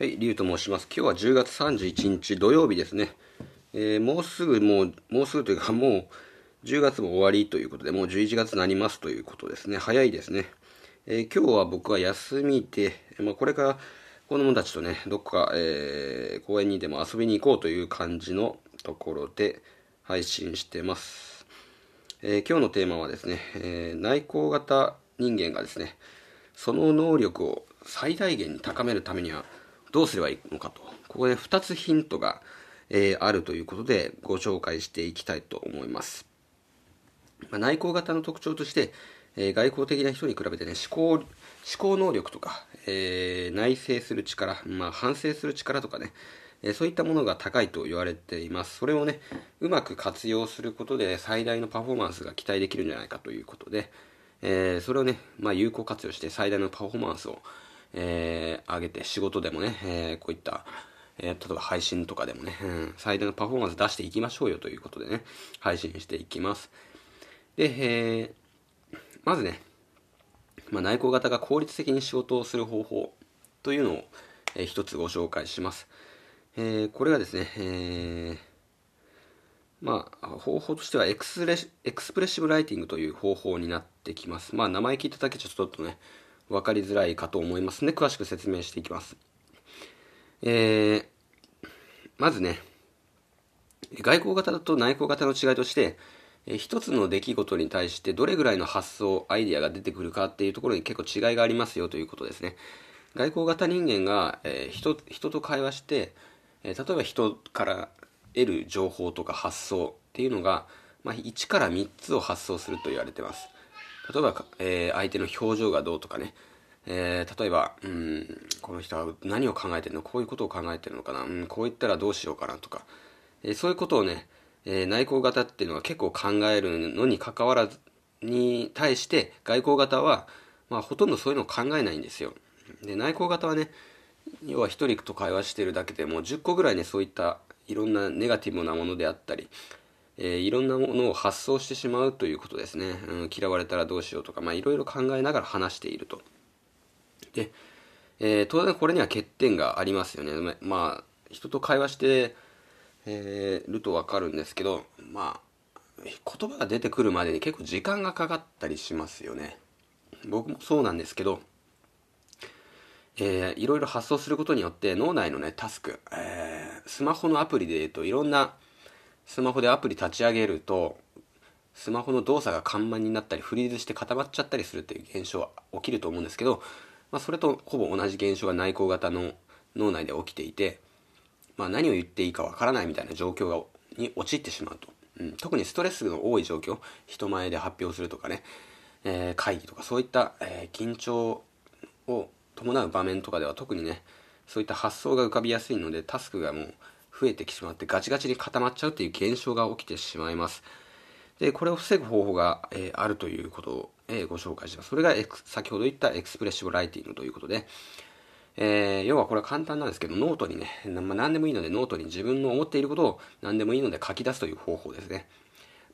はい、リュウと申します。今日は10月31日土曜日ですね。えー、もうすぐもう、もうすぐというか もう10月も終わりということで、もう11月になりますということですね。早いですね。えー、今日は僕は休みで、まあ、これから子供たちとね、どっか、えー、公園にでも遊びに行こうという感じのところで配信してます。え、今日のテーマはですね、え内向型人間がですね、その能力を最大限に高めるためにはどうすればいいのかと。ここで2つヒントが、えー、あるということでご紹介していきたいと思います。まあ、内向型の特徴として、えー、外交的な人に比べてね、思考、思考能力とか、えー、内省する力、まあ、反省する力とかね、えそういったものが高いと言われています。それをね、うまく活用することで最大のパフォーマンスが期待できるんじゃないかということで、えそれをね、まあ、有効活用して最大のパフォーマンスをえー、上げて仕事でもね、えー、こういった、えー、例えば配信とかでもね、うん、最大のパフォーマンス出していきましょうよということでね、配信していきます。で、えー、まずね、まあ、内向型が効率的に仕事をする方法というのを、えー、一つご紹介します。えー、これはですね、えー、まあ、方法としてはエクスレエクスプレッシブライティングという方法になってきます。まあ、名前聞いただけじゃちょっとね、分かりづらいかと思いますので、詳しく説明していきます。えー、まずね、外交型と内向型の違いとして、えー、一つの出来事に対してどれぐらいの発想、アイデアが出てくるかっていうところに結構違いがありますよということですね。外交型人間が、えー、人人と会話して、えー、例えば人から得る情報とか発想っていうのが、まあ、1から3つを発想すると言われてます。例えば、えー、相手の表情がどうとかね、えー、例えば、うん、この人は何を考えてるの？こういうことを考えてるのかな、うん、こう言ったらどうしようかなとか、えー、そういうことをね、えー、内向型っていうのは結構考えるのに関わらずに対して外向型は、まあ、ほとんどそういうのを考えないんですよ。で内向型はね要は一人と会話してるだけでもう10個ぐらいねそういったいろんなネガティブなものであったりえー、いろんなものを発想してしまうということですね、うん、嫌われたらどうしようとか、まあ、いろいろ考えながら話していると。で、えー、当然これには欠点がありますよね。まあ人と会話して、えー、ると分かるんですけどまあ言葉が出てくるまでに結構時間がかかったりしますよね。僕もそうなんですけどえー、いろいろ発想することによって脳内のねタスク、えー、スマホのアプリで言うといろんなスマホでアプリ立ち上げるとスマホの動作が緩慢になったりフリーズして固まっちゃったりするっていう現象は起きると思うんですけど、まあ、それとほぼ同じ現象が内向型の脳内で起きていて、まあ、何を言っていいかわからないみたいな状況がに陥ってしまうと、うん、特にストレスの多い状況人前で発表するとかね、えー、会議とかそういった、えー、緊張を伴う場面とかでは特にねそういった発想が浮かびやすいのでタスクがもう増えてきてしまってガチガチに固まっちゃうという現象が起きてしまいます。で、これを防ぐ方法が、えー、あるということを、えー、ご紹介します。それが先ほど言った expressive writing ということで、えー、要はこれは簡単なんですけど、ノートにね、まあ、何でもいいのでノートに自分の思っていることを何でもいいので書き出すという方法ですね。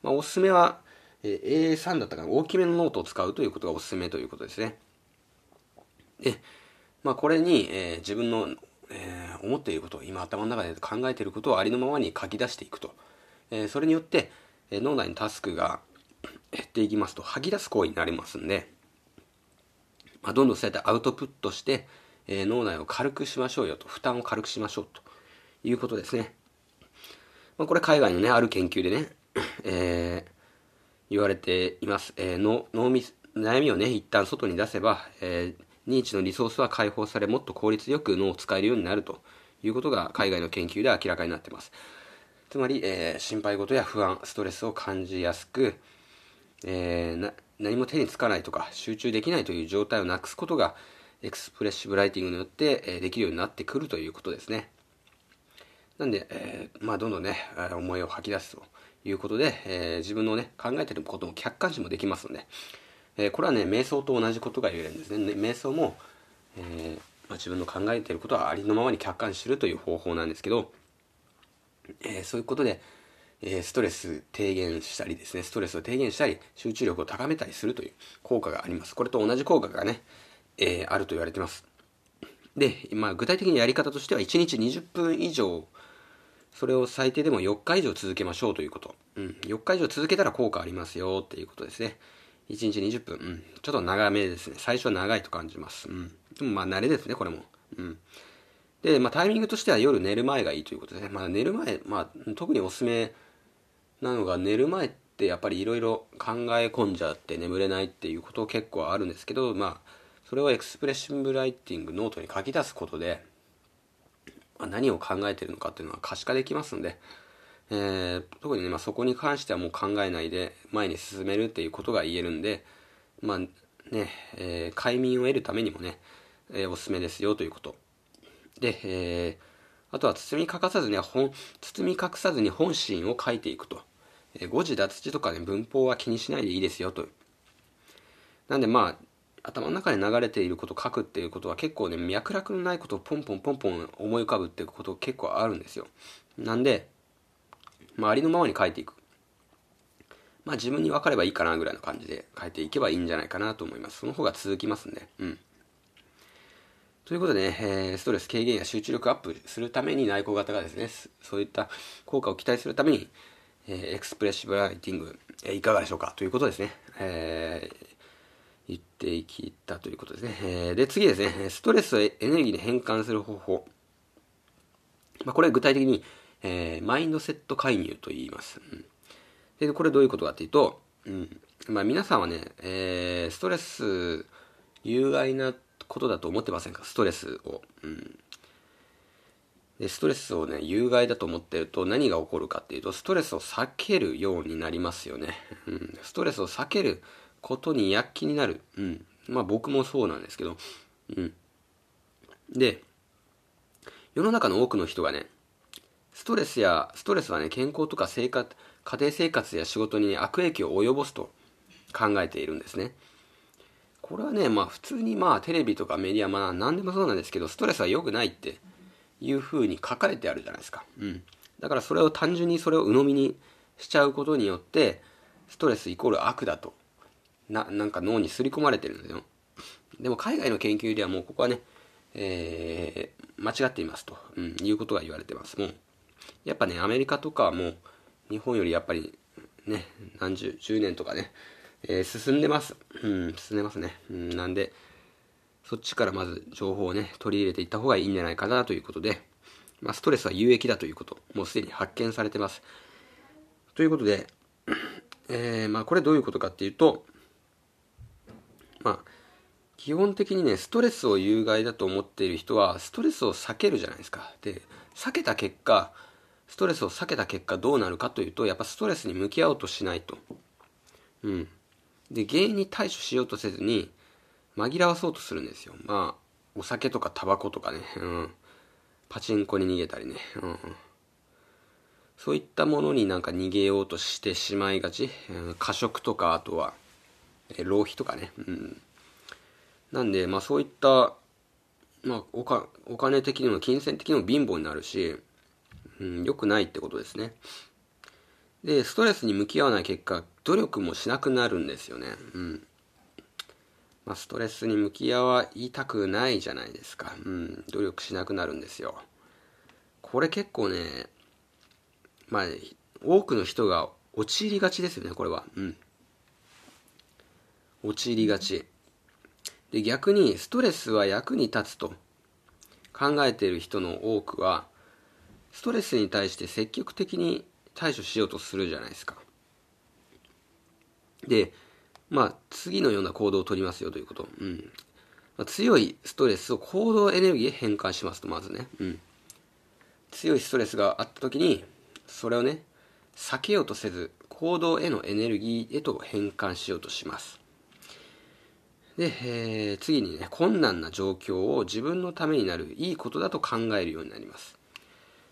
まあ、おすすめは、え、A3 だったかな、大きめのノートを使うということがおすすめということですね。で、まあ、これに、え、自分のえー、思っていること今頭の中で考えていることをありのままに書き出していくと、えー、それによって、えー、脳内のタスクが 減っていきますと吐き出す行為になりますんで、まあ、どんどんそうやってアウトプットして、え脳内を軽くしましょうよと負担を軽くしましょうということですね、まあ、これ海外のねある研究でね、え言われています、え脳み悩みをね一旦外に出せば、えー認知のリソースは解放されもっと効率よく脳を使えるようになるということが海外の研究で明らかになっています。つまり、えー、心配事や不安ストレスを感じやすく、えー、何も手につかないとか集中できないという状態をなくすことがエクスプレッシブライティングによって、えー、できるようになってくるということですね。なんで、えー、まあ、どんどんね思いを吐き出すということで、えー、自分のね考えてることも客観視もできますので、えこれはね瞑想と同じことが言えるんですね瞑想も、えー、まあ、自分の考えていることはありのままに客観視するという方法なんですけど、えー、そういうことで、えストレス低減したりですねストレスを低減したり集中力を高めたりするという効果がありますこれと同じ効果がね、えあると言われてますで、まあ、具体的にやり方としては1日20分以上それを最低でも4日以上続けましょうということ。うん。4日以上続けたら効果ありますよっていうことですね。1日20分。うん。ちょっと長めですね。最初は長いと感じます。うん。でもまあ慣れですね、これも。うん。で、まあタイミングとしては夜寝る前がいいということでね。まあ寝る前、まあ特におすすめなのが寝る前ってやっぱりいろいろ考え込んじゃって眠れないっていうこと結構あるんですけど、まあそれをエクスプレッシブライティングノートに書き出すことで、ま、何を考えてるのかっていうのは可視化できますんで、えー、特にね、まあ、そこに関してはもう考えないで前に進めるっていうことが言えるんで、まあね、えー、快眠を得るためにもね、えー、おすすめですよということ。で、えー、あとは包み隠さずに本、包み隠さずに本心を書いていくと。えー、誤字脱字とかね、文法は気にしないでいいですよと。なんでまあ、頭の中で流れていることを書くっていうことは結構ね脈絡のないことをポンポンポンポン思い浮かぶっていうこと結構あるんですよなんで、まあ、ありのままに書いていくまあ自分に分かればいいかなぐらいの感じで書いていけばいいんじゃないかなと思いますその方が続きますんでうんということでね、えー、ストレス軽減や集中力アップするために内向型がですねそういった効果を期待するために、えー、エクスプレッシブライティング、えー、いかがでしょうか？ということですね、えー言っていきたということですね。えー、で、次ですね。ストレスをエネルギーに変換する方法。まあ、これは具体的に、えー、マインドセット介入と言います。うん、で、これどういうことかっていうと、うん、まあ、皆さんはね、えー、ストレス有害なことだと思ってませんか？ストレスを。うんでストレスをね有害だと思ってると何が起こるかっていうとストレスを避けるようになりますよね、うん、ストレスを避けることに躍起になる。うん。まあ僕もそうなんですけど。うん。で、世の中の多くの人がね、ストレスや、ストレスはね、健康とか生活、家庭生活や仕事に悪影響を及ぼすと考えているんですね。これはね、まあ普通にまあテレビとかメディア、まあ何でもそうなんですけど、ストレスは良くないっていう風に書かれてあるじゃないですか。うん。だからそれを単純にそれを鵜呑みにしちゃうことによって、ストレスイコール悪だとななんか脳に刷り込まれてるんですよでも海外の研究ではもうここはね、えー、間違っていますと、うん、いうことが言われてますもうやっぱねアメリカとかはもう日本よりやっぱりね何十10年とかね、えー、進んでます、うん、進んでますね、うん、なんでそっちからまず情報をね取り入れていった方がいいんじゃないかなということで、まあ、ストレスは有益だということもうすでに発見されてます。ということで、えー、まあこれどういうことかっていうとまあ、基本的にね、ストレスを有害だと思っている人は、ストレスを避けるじゃないですか。で、避けた結果、ストレスを避けた結果どうなるかというと、やっぱストレスに向き合おうとしないと。うん。で、原因に対処しようとせずに、紛らわそうとするんですよ。まあ、お酒とかタバコとかね、うん。パチンコに逃げたりね、うん。そういったものになんか逃げようとしてしまいがち。うん、過食とか、あとは、浪費とかね、うん、なんで、まあ、そういった、まあ、おかお金的にも金銭的にも貧乏になるし、うん、良くないってことですね。でストレスに向き合わない結果努力もしなくなるんですよね。うん。まあ、ストレスに向き合わいたくないじゃないですか、うん、努力しなくなるんですよ。これ結構ねまあ多くの人が陥りがちですよねこれは。うん。陥りがち。で逆にストレスは役に立つと考えている人の多くはストレスに対して積極的に対処しようとするじゃないですか。でまあ次のような行動をとりますよということ、うん。まあ、強いストレスを行動エネルギーへ変換しますとまずね、うん、強いストレスがあった時にそれをね避けようとせず行動へのエネルギーへと変換しようとします。で、えー、次にね、困難な状況を自分のためになるいいことだと考えるようになります。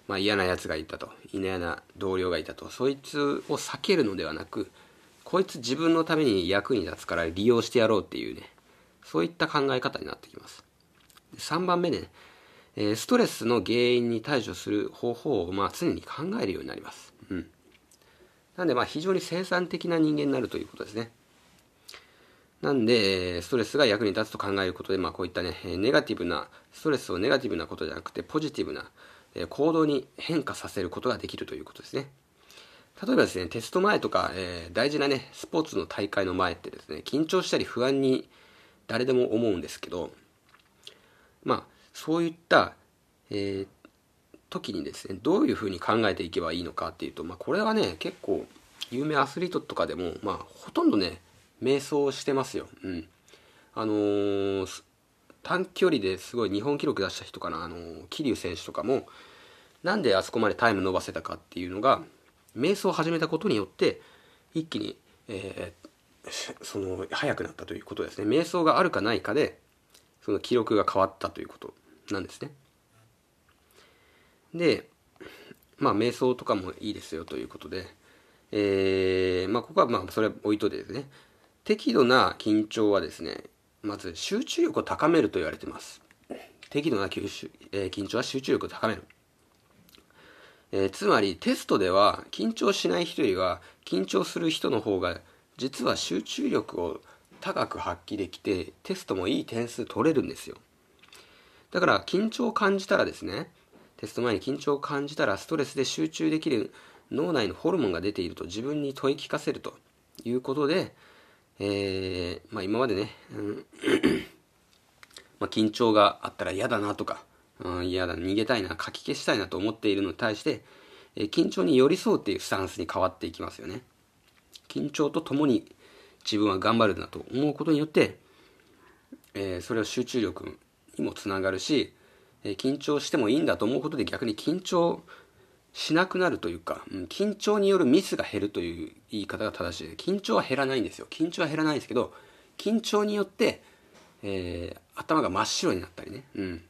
まあ嫌な奴がいたと、嫌な同僚がいたと、そいつを避けるのではなく、こいつ自分のために役に立つから利用してやろうっていうね、そういった考え方になってきます。3番目ね、ストレスの原因に対処する方法をまあ常に考えるようになります。うん。なんでまあ非常に生産的な人間になるということですね。なんで、ストレスが役に立つと考えることで、まあ、こういったね、ネガティブな、ストレスをネガティブなことじゃなくて、ポジティブな行動に変化させることができるということですね。例えばですね、テスト前とか、えー、大事なね、スポーツの大会の前ってですね、緊張したり不安に誰でも思うんですけど、まあ、そういった、えー、時にですね、どういうふうに考えていけばいいのかっていうと、まあ、これはね、結構、有名アスリートとかでも、まあ、ほとんどね、瞑想してますよ。うん。あのー、短距離ですごい日本記録出した人かな、あの、桐生選手とかも、なんであそこまでタイム伸ばせたかっていうのが、瞑想を始めたことによって、一気に、えー、その、速くなったということですね。瞑想があるかないかで、その記録が変わったということなんですね。で、まあ、瞑想とかもいいですよということで、えー、まあ、ここはまあ、それは置いといてですね、適度な緊張はですね、まず集中力を高めると言われてます。適度な吸収、えー、緊張は集中力を高める。えー、つまりテストでは緊張しない人よりは緊張する人の方が実は集中力を高く発揮できてテストもいい点数取れるんですよだから緊張を感じたらですねテスト前に緊張を感じたらストレスで集中できる脳内のホルモンが出ていると自分に問い聞かせるということで、えー、まあ、今までね、うんまあ、緊張があったら嫌だなとかうん、嫌だ、逃げたいな、書き消したいなと思っているのに対して、えー、緊張に寄り添うっていうスタンスに変わっていきますよね。緊張とともに自分は頑張るなと思うことによって、えー、それは集中力にもつながるし、え、緊張してもいいんだと思うことで逆に緊張しなくなるというか、うん、緊張によるミスが減るという言い方が正しい。緊張は減らないんですよ。緊張は減らないですけど緊張によって、えー、頭が真っ白になったりね、うん、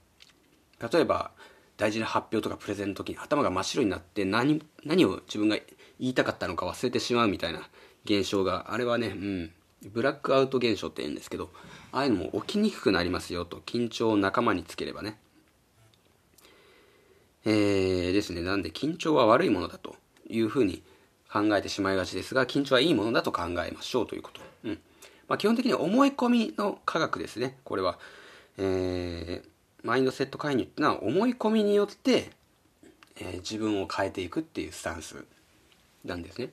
例えば大事な発表とかプレゼンの時に頭が真っ白になって何何を自分が言いたかったのか忘れてしまうみたいな現象があれはね、うん、ブラックアウト現象って言うんですけどああいうのも起きにくくなりますよと。緊張を仲間につければね。えー、ですねなんで緊張は悪いものだというふうに考えてしまいがちですが緊張はいいものだと考えましょうということ、うんまあ、基本的に思い込みの科学ですねこれはえーマインドセット介入ってのは思い込みによって、えー、自分を変えていくっていうスタンスなんですね。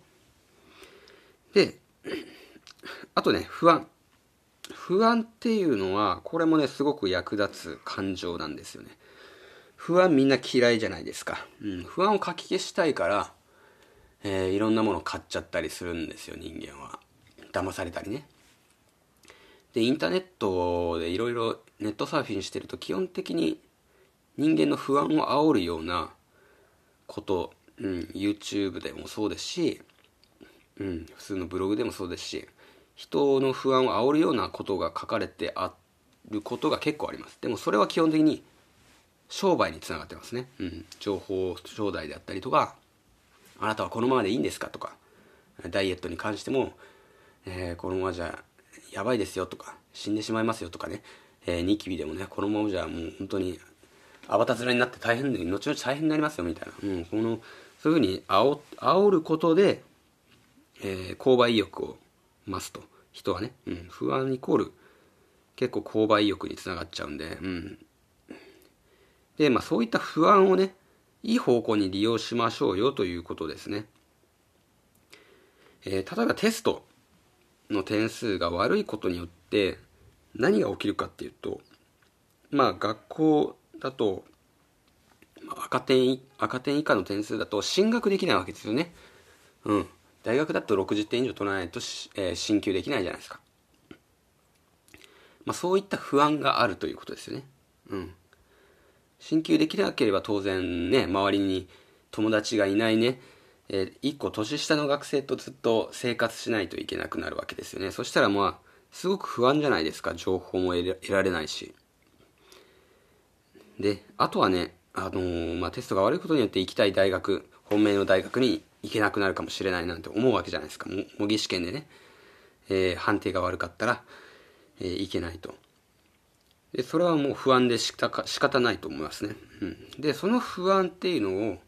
で、あとね、不安。不安っていうのは、これもね、すごく役立つ感情なんですよね。不安みんな嫌いじゃないですか。うん、不安をかき消したいから、えー、いろんなものを買っちゃったりするんですよ、人間は。騙されたりね。で、インターネットでいろいろネットサーフィンしてると基本的に人間の不安を煽るようなこと、うん、YouTube でもそうですし、うん、普通のブログでもそうですし、人の不安を煽るようなことが書かれてあることが結構あります。でもそれは基本的に商売につながってますね。うん、情報商材であったりとか、あなたはこのままでいいんですかとか、ダイエットに関しても、えー、このままじゃやばいですよとか、死んでしまいますよとかね、えー、ニキビでもね、このままじゃもう本当に、あばた面になって大変で、後々大変になりますよみたいな。うん、この、そういうふうに煽煽ることで、えー、購買意欲を増すと。人はね、うん、不安イコール、結構購買意欲につながっちゃうんで、うん。で、まあそういった不安をね、いい方向に利用しましょうよということですね。えー、例えばテスト。の点数が悪いことによって何が起きるかっていうとまあ学校だと赤点赤点以下の点数だと進学できないわけですよねうん大学だと60点以上取らないと、えー、進級できないじゃないですかまあそういった不安があるということですよねうん進級できなければ当然ね周りに友達がいないねえー、1個年下の学生とずっと生活しないといけなくなるわけですよね。そしたらまあ、すごく不安じゃないですか。情報も得られないし。で、あとはね、あのー、まあ、テストが悪いことによって行きたい大学、本命の大学に行けなくなるかもしれないなんて思うわけじゃないですか。模擬試験でね、えー、判定が悪かったら、えー、行けないと。で、それはもう不安でしか仕方ないと思いますね。うん。で、その不安っていうのを、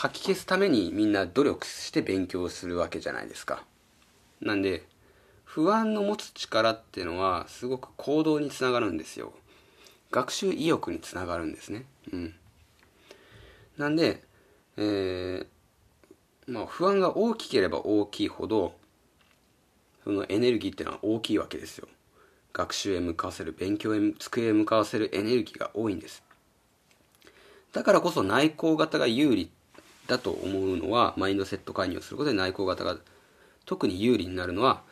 書き消すためにみんな努力して勉強するわけじゃないですか。なんで、不安の持つ力っていうのはすごく行動につながるんですよ学習意欲につながるんですねうんなんで、えー、まあ不安が大きければ大きいほどそのエネルギーっていうのは大きいわけですよ学習へ向かわせる勉強へ机へ向かわせるエネルギーが多いんです。だからこそ内向型が有利だと思うのはマインドセット介入することで内向型が特に有利になるのは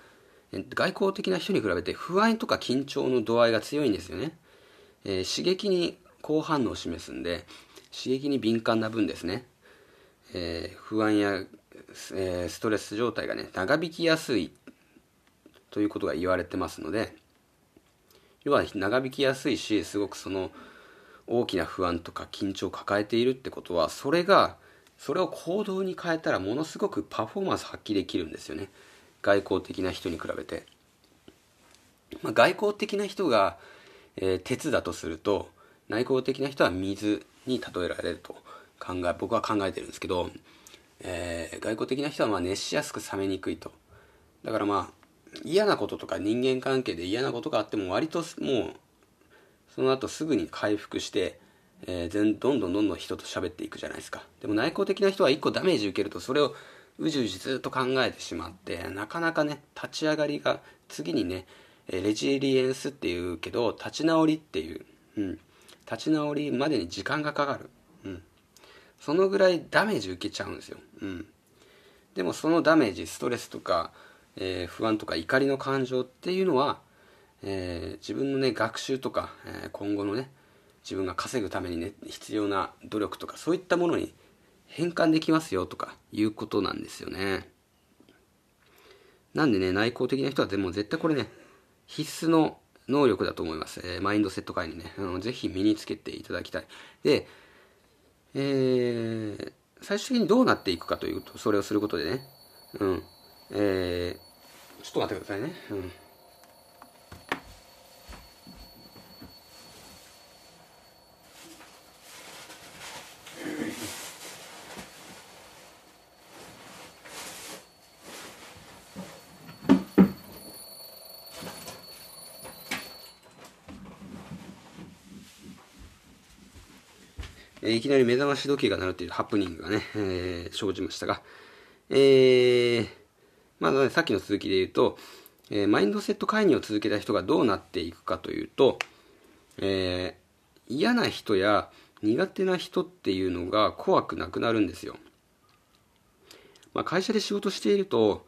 外交的な人に比べて不安とか緊張の度合いが強いんですよね、えー、刺激に好反応を示すんで刺激に敏感な分ですね、えー、不安や、えー、ストレス状態がね長引きやすいということが言われてますので要は長引きやすいしすごくその大きな不安とか緊張を抱えているってことはそれがそれを行動に変えたらものすごくパフォーマンス発揮できるんですよね。外交的な人に比べて、まあ、外交的な人が、えー、鉄だとすると内向的な人は水に例えられると考え僕は考えてるんですけど、えー、外交的な人はまあ熱しやすく冷めにくいと。だからまあ嫌なこととか人間関係で嫌なことがあっても割ともうその後すぐに回復してえー、どんどんどんどん人と喋っていくじゃないですか。でも内向的な人は一個ダメージ受けるとそれをうじうじずっと考えてしまってなかなかね立ち上がりが次にねレジリエンスっていうけど立ち直りっていう、うん、立ち直りまでに時間がかかる、うん、そのぐらいダメージ受けちゃうんですよ、うん、でもそのダメージストレスとか、えー、不安とか怒りの感情っていうのは、えー、自分のね学習とか、えー、今後のね自分が稼ぐためにね必要な努力とかそういったものに変換できますよとかいうことなんですよね。なんでね内向的な人はでも絶対これね必須の能力だと思います、えー、マインドセット会にねあのぜひ身につけていただきたい。でえー、最終的にどうなっていくかというとそれをすることでねうん。えー、ちょっと待ってくださいね。うん。えいきなり目覚まし時計が鳴るというハプニングがね、えー、生じましたが、えー、まあ、ね、さっきの続きで言うと、えー、マインドセット介入を続けた人がどうなっていくかというと、えー、嫌な人や苦手な人っていうのが怖くなくなるんですよ。まあ、会社で仕事していると、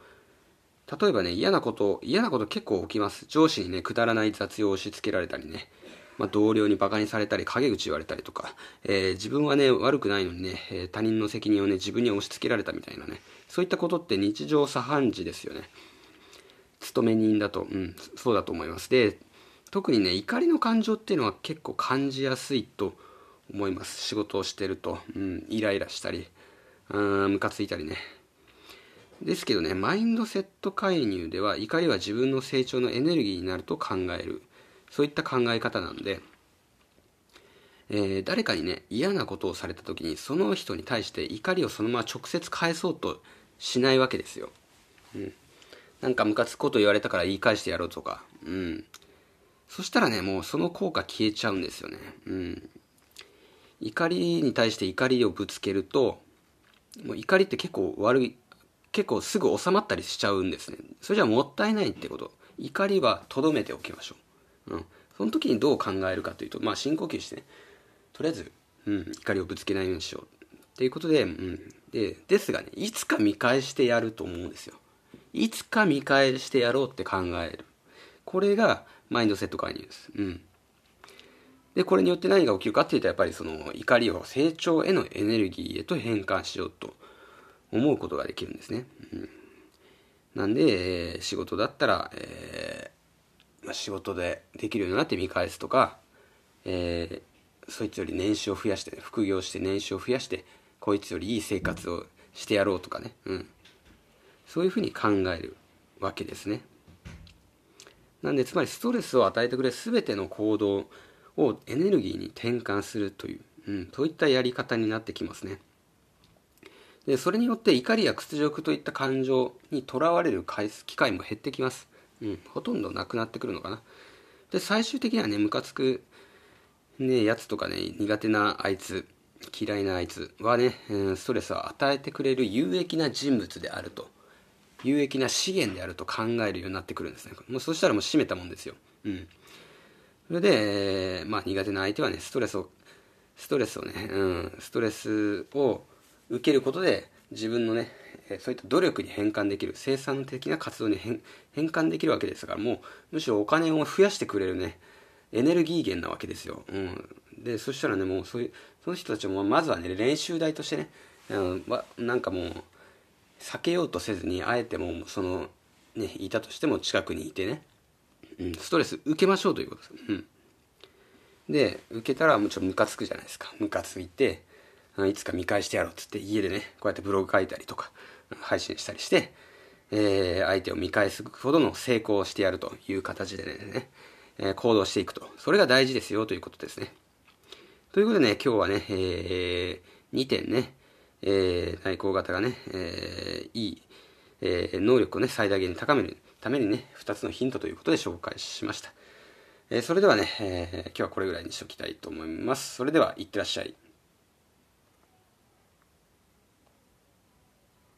例えばね、嫌なこと、嫌なこと結構起きます。上司にね、くだらない雑用を押し付けられたりね、まあ、同僚にバカにされたり、陰口言われたりとか、えー、自分はね、悪くないのにね、え、他人の責任をね、自分に押し付けられたみたいなね、そういったことって日常茶飯事ですよね。勤め人だと、うん、そうだと思います。で、特にね、怒りの感情っていうのは結構感じやすいと思います。仕事をしてると、うん、イライラしたり、ムカついたりね。ですけどね、マインドセット介入では怒りは自分の成長のエネルギーになると考える。そういった考え方なんで、えー、誰かにね嫌なことをされた時にその人に対して怒りをそのまま直接返そうとしないわけですよ、うん、なんかムカつくこと言われたから言い返してやろうとか、うん、そしたらねもうその効果消えちゃうんですよね、うん、怒りに対して怒りをぶつけるともう怒りって結構悪い結構すぐ収まったりしちゃうんですね。それじゃもったいないってこと。怒りはとどめておきましょう。うん、その時にどう考えるかというと、まあ、深呼吸してね。とりあえず、うん、怒りをぶつけないようにしよう。っていうことで,、うん、でですがねいつか見返してやると思うんですよ。いつか見返してやろうって考える。これがマインドセット介入です、うん、でこれによって何が起きるかっていうとやっぱりその怒りを成長へのエネルギーへと変換しようと思うことができるんですね、うん、なんで、えー、仕事だったら、えー、仕事でできるようになって見返すとか、えー、そいつより年収を増やして、副業して年収を増やしてこいつよりいい生活をしてやろうとかね、うん、そういうふうに考えるわけですね。なんでつまりストレスを与えてくれる全ての行動をエネルギーに転換するという、うん、そういったやり方になってきますね。でそれによって怒りや屈辱といった感情にとらわれる機会も減ってきます。うん、ほとんどなくなってくるのかな。で、最終的にはね、ムカつく、ね、やつとかね、苦手なあいつ、嫌いなあいつはね、ストレスを与えてくれる有益な人物であると。有益な資源であると考えるようになってくるんですね。もうそしたらもう閉めたもんですよ。うん。それで、まあ苦手な相手はね、ストレスを、ストレスをね、うん、ストレスを受けることで自分のね、そういった努力に変換できる、生産的な活動に変換できるわけですから、もうむしろお金を増やしてくれるね、エネルギー源なわけですよ。うん。で、そしたらね、もうそういう、その人たちもまずはね、練習台としてね、うん、なんかもう、避けようとせずに、あえてもその、ね、いたとしても近くにいてね、うん、ストレス受けましょうということです。うん。で、受けたらもうちろんムカつくじゃないですか。ムカついて、いつか見返してやろうっつって家でね、こうやってブログ書いたりとか、配信したりして、えー、相手を見返すほどの成功をしてやるという形でね、えー、行動していくと。それが大事ですよということですね。ということでね、今日はね、えー、2点ね、えー、内向型がね、えー、いい、えー、能力をね、最大限に高めるためにね、2つのヒントということで紹介しました。えー、それではね、えー、今日はこれぐらいにしておきたいと思います。それでは、いってらっしゃい。